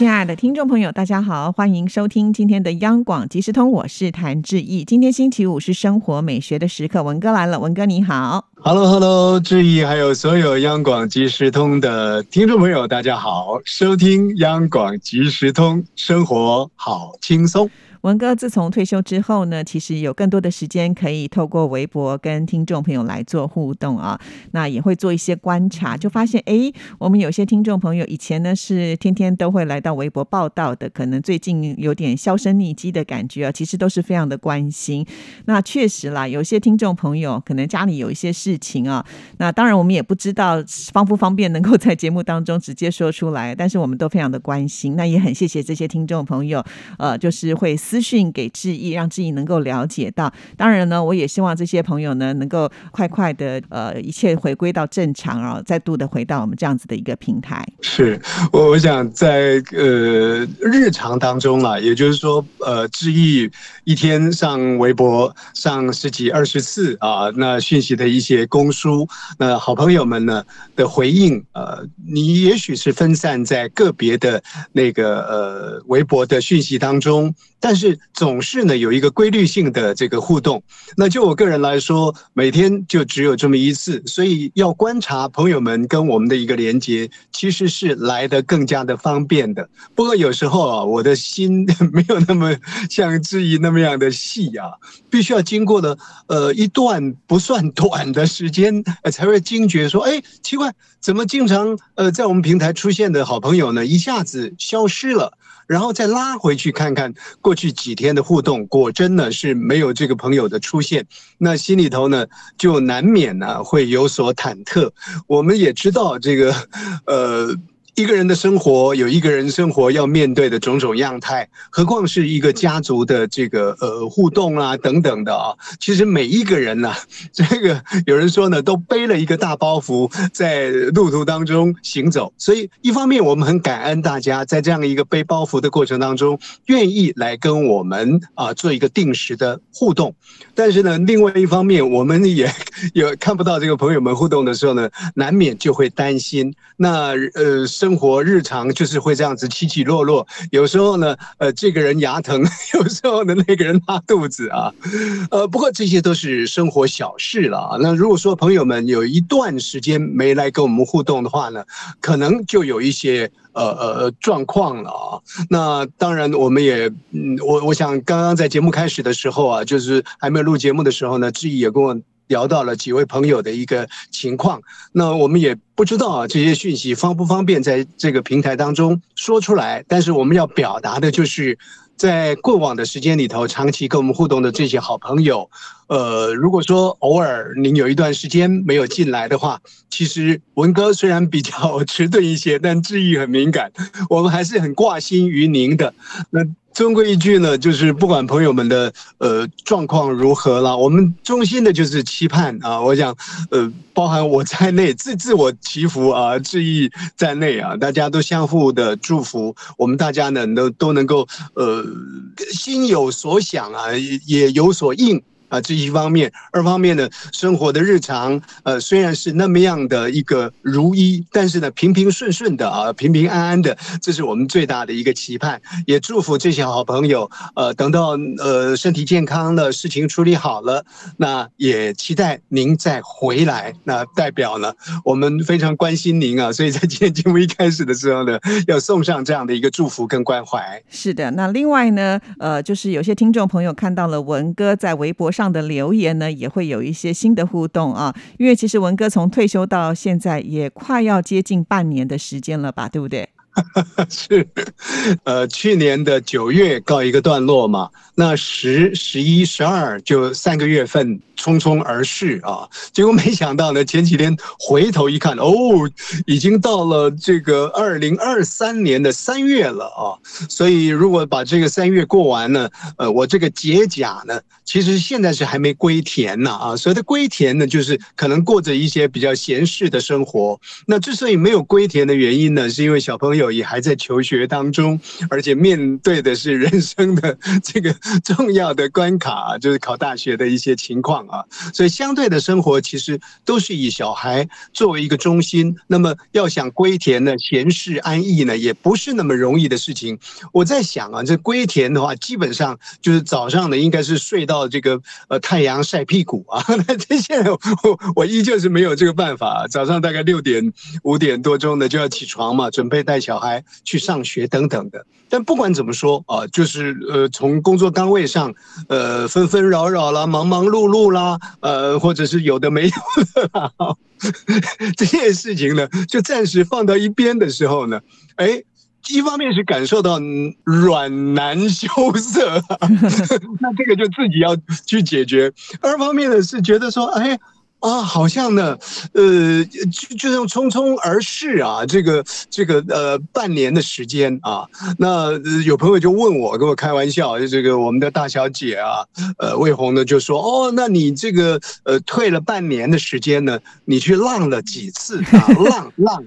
亲爱的听众朋友，大家好，欢迎收听今天的央广即时通，我是谭志毅。今天星期五是生活美学的时刻，文哥来了，文哥你好。Hello，Hello，志毅，还有所有央广即时通的听众朋友，大家好，收听央广即时通，生活好轻松。文哥自从退休之后呢，其实有更多的时间可以透过微博跟听众朋友来做互动啊。那也会做一些观察，就发现哎，我们有些听众朋友以前呢是天天都会来到微博报道的，可能最近有点销声匿迹的感觉啊。其实都是非常的关心。那确实啦，有些听众朋友可能家里有一些事情啊。那当然我们也不知道方不方便能够在节目当中直接说出来，但是我们都非常的关心。那也很谢谢这些听众朋友，呃，就是会。资讯给志毅，让志毅能够了解到。当然呢，我也希望这些朋友呢，能够快快的，呃，一切回归到正常，然后再度的回到我们这样子的一个平台。是我，我想在呃日常当中啊，也就是说，呃，志毅一天上微博上十几二十次啊，那讯息的一些公书，那好朋友们呢的回应，呃，你也许是分散在个别的那个呃微博的讯息当中。但是总是呢有一个规律性的这个互动，那就我个人来说，每天就只有这么一次，所以要观察朋友们跟我们的一个连接，其实是来的更加的方便的。不过有时候啊，我的心没有那么像质疑那么样的细啊，必须要经过了呃一段不算短的时间，才会惊觉说，哎，奇怪，怎么经常呃在我们平台出现的好朋友呢，一下子消失了。然后再拉回去看看过去几天的互动，果真呢是没有这个朋友的出现，那心里头呢就难免呢会有所忐忑。我们也知道这个，呃。一个人的生活有一个人生活要面对的种种样态，何况是一个家族的这个呃互动啊等等的啊。其实每一个人呢，这个有人说呢，都背了一个大包袱在路途当中行走。所以一方面我们很感恩大家在这样一个背包袱的过程当中，愿意来跟我们啊做一个定时的互动。但是呢，另外一方面我们也有看不到这个朋友们互动的时候呢，难免就会担心。那呃。生生活日常就是会这样子起起落落，有时候呢，呃，这个人牙疼，有时候呢，那个人拉肚子啊，呃，不过这些都是生活小事了啊。那如果说朋友们有一段时间没来跟我们互动的话呢，可能就有一些呃呃状况了啊。那当然，我们也，嗯，我我想刚刚在节目开始的时候啊，就是还没有录节目的时候呢，志毅也跟我。聊到了几位朋友的一个情况，那我们也不知道啊，这些讯息方不方便在这个平台当中说出来。但是我们要表达的就是，在过往的时间里头，长期跟我们互动的这些好朋友，呃，如果说偶尔您有一段时间没有进来的话，其实文哥虽然比较 迟钝一些，但智意很敏感，我们还是很挂心于您的。那。终归一句呢，就是不管朋友们的呃状况如何了，我们衷心的就是期盼啊，我想呃，包含我在内，自自我祈福啊，致意在内啊，大家都相互的祝福，我们大家呢都都能够呃心有所想啊，也有所应。啊，这一方面，二方面呢，生活的日常，呃，虽然是那么样的一个如一，但是呢，平平顺顺的啊，平平安安的，这是我们最大的一个期盼。也祝福这些好朋友，呃，等到呃身体健康了，事情处理好了，那也期待您再回来。那代表呢，我们非常关心您啊，所以在今天节目一开始的时候呢，要送上这样的一个祝福跟关怀。是的，那另外呢，呃，就是有些听众朋友看到了文哥在微博上。上的留言呢，也会有一些新的互动啊。因为其实文哥从退休到现在也快要接近半年的时间了吧，对不对？是，呃，去年的九月告一个段落嘛，那十、十一、十二就三个月份。匆匆而逝啊！结果没想到呢，前几天回头一看，哦，已经到了这个二零二三年的三月了啊！所以如果把这个三月过完呢，呃，我这个解甲呢，其实现在是还没归田呢啊！所谓的归田呢，就是可能过着一些比较闲适的生活。那之所以没有归田的原因呢，是因为小朋友友也还在求学当中，而且面对的是人生的 这个重要的关卡，就是考大学的一些情况。啊，所以相对的生活其实都是以小孩作为一个中心。那么要想归田呢，闲适安逸呢，也不是那么容易的事情。我在想啊，这归田的话，基本上就是早上呢，应该是睡到这个呃太阳晒屁股啊。那这现在我我依旧是没有这个办法。早上大概六点五点多钟呢就要起床嘛，准备带小孩去上学等等的。但不管怎么说啊，就是呃从工作单位上呃纷纷扰扰啦，忙忙碌碌啦。啊，呃，或者是有的没有的，这件事情呢，就暂时放到一边的时候呢，哎，一方面是感受到软难羞涩，那这个就自己要去解决；二方面呢是觉得说，哎。啊，好像呢，呃，就就像匆匆而逝啊，这个这个呃，半年的时间啊，那有朋友就问我，跟我开玩笑，就这个我们的大小姐啊，呃，魏红呢就说，哦，那你这个呃，退了半年的时间呢，你去浪了几次啊？浪浪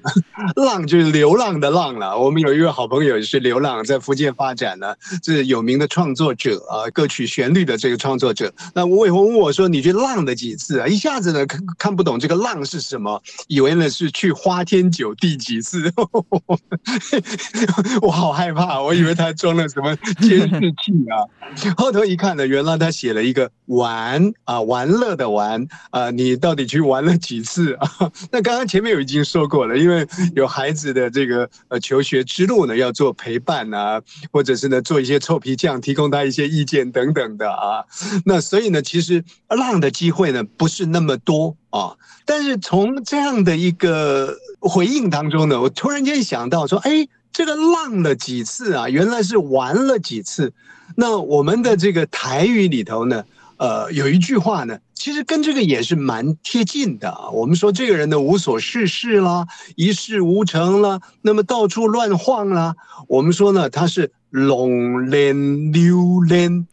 浪就是流浪的浪了。我们有一位好朋友是流浪，在福建发展呢，是有名的创作者啊，歌曲旋律的这个创作者。那魏红问我说，你去浪了几次啊？一下子呢？看看不懂这个浪是什么，以为呢是去花天酒地几次，我好害怕，我以为他装了什么监视器啊。后头一看呢，原来他写了一个玩啊，玩乐的玩啊，你到底去玩了几次啊？那刚刚前面有已经说过了，因为有孩子的这个呃求学之路呢，要做陪伴啊，或者是呢做一些臭皮匠，提供他一些意见等等的啊。那所以呢，其实浪的机会呢不是那么多。多啊！但是从这样的一个回应当中呢，我突然间想到说，哎，这个浪了几次啊？原来是玩了几次。那我们的这个台语里头呢，呃，有一句话呢，其实跟这个也是蛮贴近的啊。我们说这个人呢，无所事事啦，一事无成啦，那么到处乱晃啦。我们说呢，他是龙年榴莲，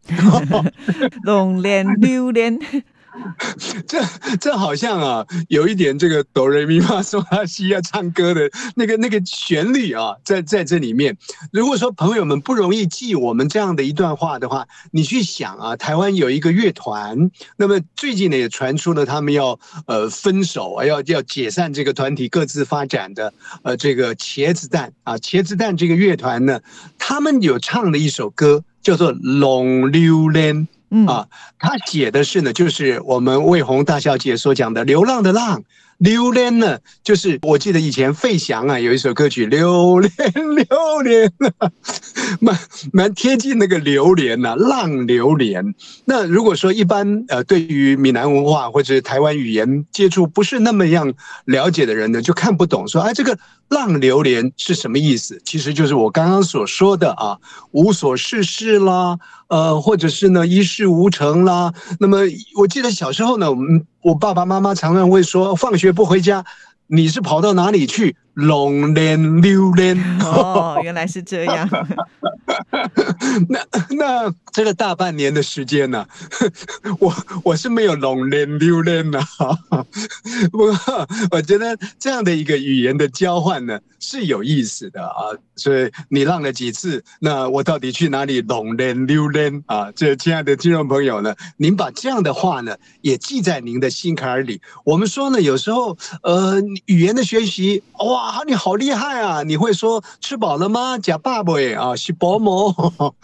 龙年榴莲。这这好像啊，有一点这个哆瑞咪发嗦拉西要唱歌的那个那个旋律啊，在在这里面。如果说朋友们不容易记我们这样的一段话的话，你去想啊，台湾有一个乐团，那么最近呢也传出了他们要呃分手啊，要要解散这个团体，各自发展的呃这个茄子蛋啊，茄子蛋这个乐团呢，他们有唱的一首歌叫做《龙榴莲》。嗯。啊，他写的是呢，就是我们魏红大小姐所讲的流浪的浪，榴莲呢，就是我记得以前费翔啊有一首歌曲《榴莲榴莲》，蛮蛮贴近那个榴莲呐，浪榴莲。那如果说一般呃，对于闽南文化或者台湾语言接触不是那么样了解的人呢，就看不懂说哎这个。浪流连是什么意思？其实就是我刚刚所说的啊，无所事事啦，呃，或者是呢一事无成啦。那么我记得小时候呢，我们我爸爸妈妈常常会说，放学不回家，你是跑到哪里去？龙年榴莲哦，原来是这样。那那这个大半年的时间呢，我我是没有龙年榴莲呐。不过我觉得这样的一个语言的交换呢是有意思的啊。所以你浪了几次？那我到底去哪里龙人溜人啊？这亲爱的听众朋友呢，您把这样的话呢也记在您的心坎里。我们说呢，有时候呃语言的学习哇。你好厉害啊！你会说吃饱了吗？假爸爸啊，是薄膜，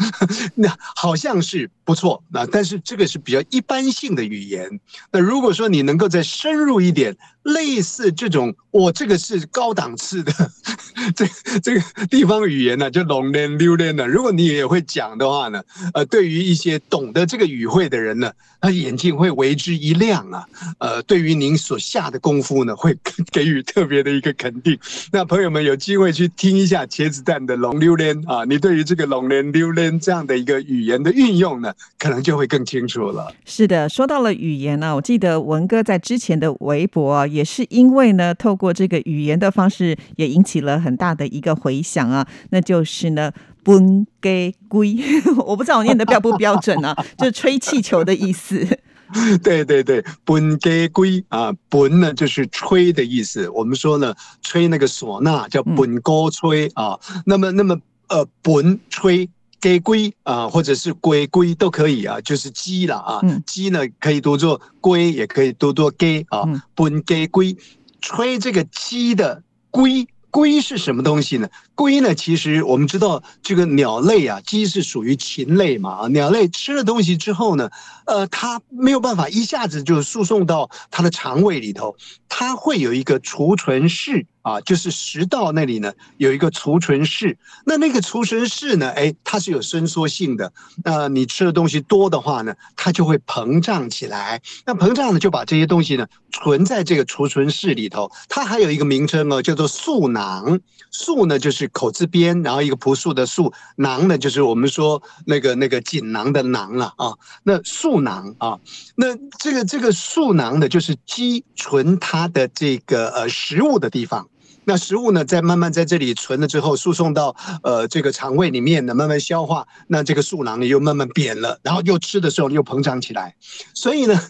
那好像是。不错，那但是这个是比较一般性的语言。那如果说你能够再深入一点，类似这种，我这个是高档次的，这这个地方语言呢，就龙连溜连的。如果你也会讲的话呢，呃，对于一些懂得这个语汇的人呢，他眼睛会为之一亮啊。呃，对于您所下的功夫呢，会 给予特别的一个肯定。那朋友们有机会去听一下茄子蛋的龙溜连啊，你对于这个龙连溜连这样的一个语言的运用呢？可能就会更清楚了。是的，说到了语言呢，我记得文哥在之前的微博也是因为呢，透过这个语言的方式，也引起了很大的一个回响啊。那就是呢，本给龟，我不知道我念的标不标准啊，就是吹气球的意思。对对对，本给龟啊，本呢就是吹的意思。我们说呢，吹那个唢呐叫本歌吹啊。那么那么呃，本吹。给龟啊，或者是龟龟都可以啊，就是鸡了啊。鸡呢可以读作龟，也可以读作给啊。本给龟，吹这个鸡的龟。龟是什么东西呢？龟呢，其实我们知道这个鸟类啊，鸡是属于禽类嘛啊。鸟类吃了东西之后呢，呃，它没有办法一下子就输送到它的肠胃里头，它会有一个储存室。啊，就是食道那里呢有一个储存室，那那个储存室呢，哎，它是有伸缩性的。那你吃的东西多的话呢，它就会膨胀起来。那膨胀呢，就把这些东西呢存在这个储存室里头。它还有一个名称哦，叫做素囊。素呢就是口字边，然后一个朴素的素，囊呢就是我们说那个那个锦囊的囊了啊。那素囊啊，那这个这个素囊呢，就是积存它的这个呃食物的地方。那食物呢，在慢慢在这里存了之后，输送到呃这个肠胃里面呢，慢慢消化，那这个素囊呢又慢慢扁了，然后又吃的时候又膨胀起来。所以呢，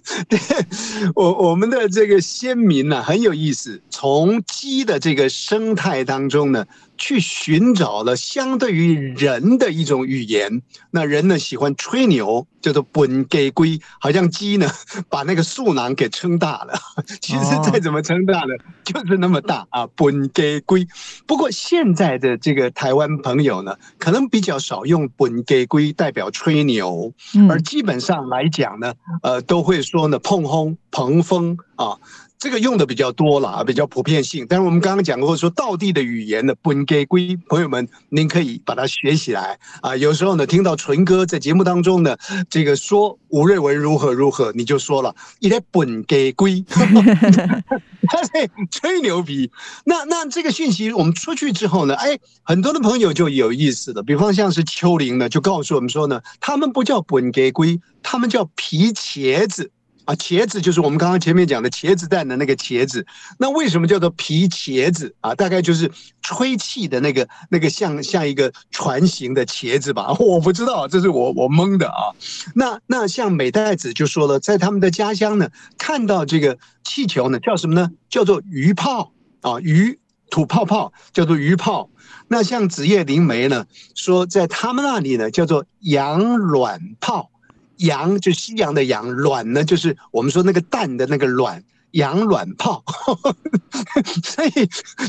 我我们的这个先民呢很有意思，从鸡的这个生态当中呢。去寻找了相对于人的一种语言，那人呢喜欢吹牛，叫做本给龟，好像鸡呢 把那个素囊给撑大了。其实再怎么撑大呢，就是那么大啊，本给龟。不过现在的这个台湾朋友呢，可能比较少用本给龟代表吹牛，而基本上来讲呢，呃，都会说呢碰轰、碰风啊。这个用的比较多了啊，比较普遍性。但是我们刚刚讲过，说道地的语言的本给归朋友们，您可以把它学起来啊。有时候呢，听到纯哥在节目当中呢，这个说吴瑞文如何如何，你就说了，一来本给归，他在吹牛皮。那那这个讯息我们出去之后呢，哎，很多的朋友就有意思了。比方像是秋玲呢，就告诉我们说呢，他们不叫本给归，他们叫皮茄子。啊，茄子就是我们刚刚前面讲的茄子蛋的那个茄子。那为什么叫做皮茄子啊？大概就是吹气的那个那个像像一个船形的茄子吧？我不知道，这是我我蒙的啊。那那像美代子就说了，在他们的家乡呢，看到这个气球呢，叫什么呢？叫做鱼泡啊，鱼吐泡泡叫做鱼泡。那像子叶灵梅呢，说在他们那里呢，叫做羊卵泡。羊就西洋的羊，卵呢就是我们说那个蛋的那个卵，羊卵泡。所以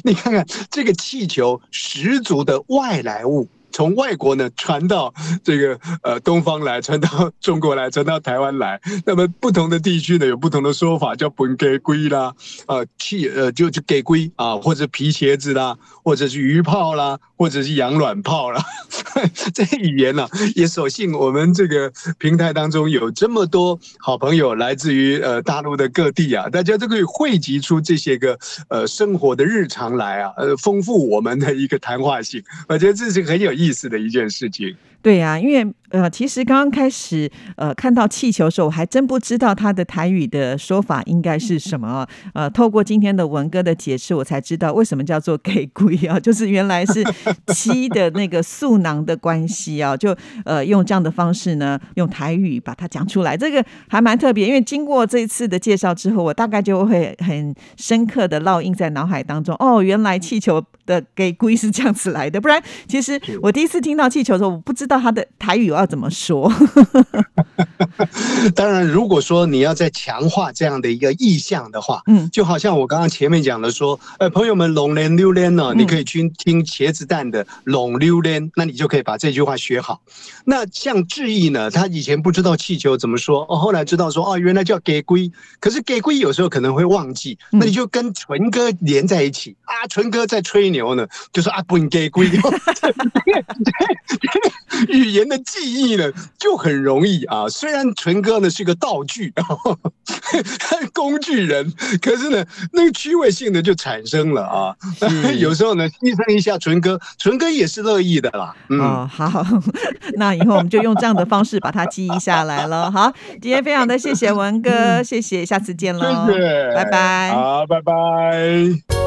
你看看这个气球，十足的外来物。从外国呢传到这个呃东方来，传到中国来，传到台湾来。那么不同的地区呢有不同的说法，叫本给龟啦，呃气呃就就给龟啊，或者皮鞋子啦，或者是鱼泡啦，或者是养卵泡啦。这语言呢也所幸我们这个平台当中有这么多好朋友来自于呃大陆的各地啊，大家都可以汇集出这些个呃生活的日常来啊，呃丰富我们的一个谈话性。我觉得这是很有。意思的一件事情。对呀，因为呃，其实刚刚开始呃看到气球的时候，我还真不知道它的台语的说法应该是什么。呃，透过今天的文哥的解释，我才知道为什么叫做给龟啊，就是原来是 鸡的那个素囊的关系啊，就呃用这样的方式呢，用台语把它讲出来，这个还蛮特别。因为经过这一次的介绍之后，我大概就会很深刻的烙印在脑海当中。哦，原来气球的给龟是这样子来的，不然其实我第一次听到气球的时候，我不知道。他的台语要怎么说？当然，如果说你要再强化这样的一个意向的话，嗯。就好像我刚刚前面讲的说，呃，朋友们，龙连溜连呢，嗯。你可以去听茄子蛋的龙溜连，那你就可以把这句话学好。那像志毅呢，他以前不知道气球怎么说，哦，后来知道说，哦，原来叫给龟，可是给龟有时候可能会忘记，嗯。那你就跟纯哥连在一起啊，纯哥在吹牛呢，就说啊，不给龟，语言的记忆呢就很容易啊。虽然纯哥呢是个道具，工具人，可是呢，那个趣味性呢就产生了啊。有时候呢，牺牲一下纯哥，纯哥也是乐意的啦。嗯，哦，好，那以后我们就用这样的方式把它记忆下来了。好，今天非常的谢谢文哥，谢谢，下次见喽，谢谢，拜拜。好，拜拜。